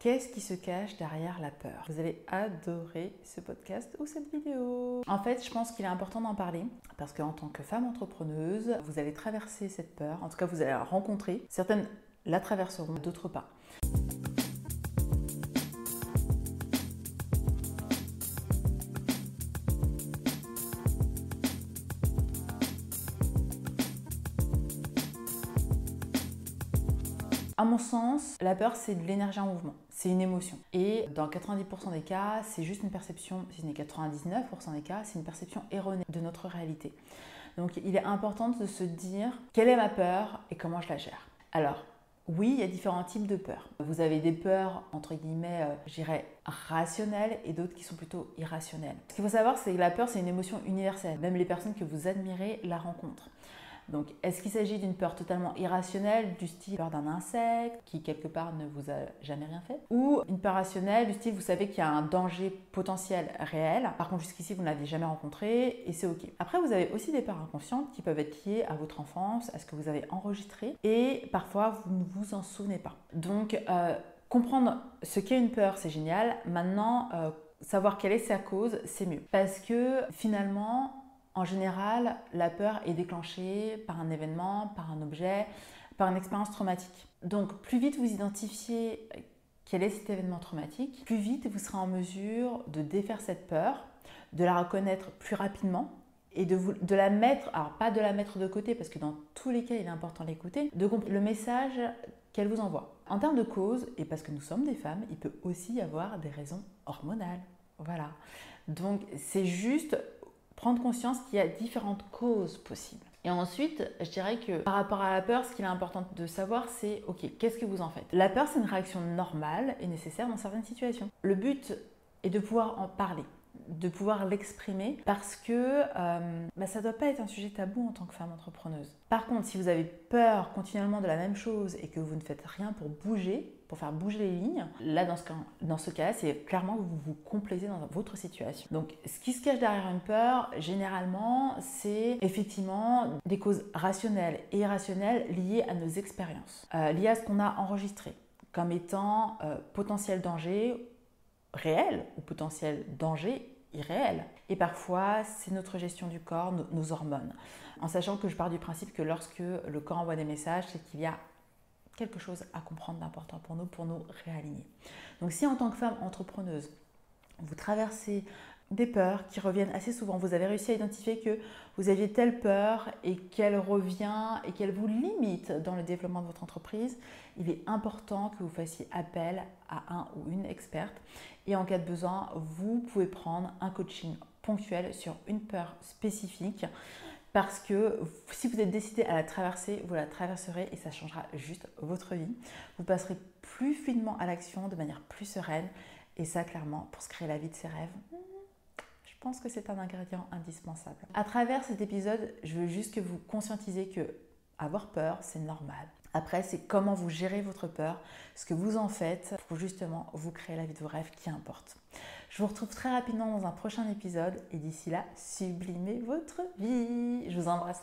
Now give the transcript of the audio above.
Qu'est-ce qui se cache derrière la peur? Vous allez adorer ce podcast ou cette vidéo? En fait, je pense qu'il est important d'en parler parce qu'en tant que femme entrepreneuse, vous allez traverser cette peur. En tout cas, vous allez la rencontrer. Certaines la traverseront, d'autres pas. À mon sens, la peur, c'est de l'énergie en mouvement, c'est une émotion. Et dans 90% des cas, c'est juste une perception, si ce n'est 99% des cas, c'est une perception erronée de notre réalité. Donc il est important de se dire quelle est ma peur et comment je la gère. Alors, oui, il y a différents types de peurs. Vous avez des peurs, entre guillemets, euh, je dirais, rationnelles et d'autres qui sont plutôt irrationnelles. Ce qu'il faut savoir, c'est que la peur, c'est une émotion universelle. Même les personnes que vous admirez la rencontrent. Donc, est-ce qu'il s'agit d'une peur totalement irrationnelle, du style peur d'un insecte qui quelque part ne vous a jamais rien fait? Ou une peur rationnelle, du style vous savez qu'il y a un danger potentiel réel, par contre jusqu'ici vous ne l'avez jamais rencontré et c'est ok. Après, vous avez aussi des peurs inconscientes qui peuvent être liées à votre enfance, à ce que vous avez enregistré et parfois vous ne vous en souvenez pas. Donc, euh, comprendre ce qu'est une peur, c'est génial. Maintenant, euh, savoir quelle est sa cause, c'est mieux. Parce que finalement, en général, la peur est déclenchée par un événement, par un objet, par une expérience traumatique. Donc plus vite vous identifiez quel est cet événement traumatique, plus vite vous serez en mesure de défaire cette peur, de la reconnaître plus rapidement et de, de la mettre, alors pas de la mettre de côté parce que dans tous les cas il est important d'écouter, de comprendre le message qu'elle vous envoie. En termes de cause, et parce que nous sommes des femmes, il peut aussi y avoir des raisons hormonales. Voilà. Donc c'est juste prendre conscience qu'il y a différentes causes possibles. Et ensuite, je dirais que par rapport à la peur, ce qu'il est important de savoir, c'est ok, qu'est-ce que vous en faites? La peur, c'est une réaction normale et nécessaire dans certaines situations. Le but est de pouvoir en parler de pouvoir l'exprimer parce que euh, bah, ça ne doit pas être un sujet tabou en tant que femme entrepreneuse. Par contre, si vous avez peur continuellement de la même chose et que vous ne faites rien pour bouger, pour faire bouger les lignes, là dans ce cas, dans ce cas c'est clairement vous vous complaisez dans votre situation. Donc ce qui se cache derrière une peur, généralement, c'est effectivement des causes rationnelles et irrationnelles liées à nos expériences, euh, liées à ce qu'on a enregistré comme étant euh, potentiel danger réel ou potentiel danger irréel. Et parfois, c'est notre gestion du corps, nos, hormones. En sachant que je pars du principe que lorsque le corps envoie des messages, c'est qu'il y a quelque chose à comprendre d'important pour nous, pour nous réaligner. Donc si en tant que femme entrepreneuse, vous traversez des peurs qui reviennent assez souvent. Vous avez réussi à identifier que vous aviez telle peur et qu'elle revient et qu'elle vous limite dans le développement de votre entreprise. Il est important que vous fassiez appel à un ou une experte et en cas de besoin, vous pouvez prendre un coaching ponctuel sur une peur spécifique parce que si vous êtes décidé à la traverser, vous la traverserez et ça changera juste votre vie. Vous passerez plus fluidement à l'action de manière plus sereine et ça clairement pour se créer la vie de ses rêves pense que c'est un ingrédient indispensable. À travers cet épisode, je veux juste que vous conscientisez que avoir peur, c'est normal. Après, c'est comment vous gérez votre peur, ce que vous en faites pour justement vous créer la vie de vos rêves qui importe. Je vous retrouve très rapidement dans un prochain épisode et d'ici là, sublimez votre vie. Je vous embrasse.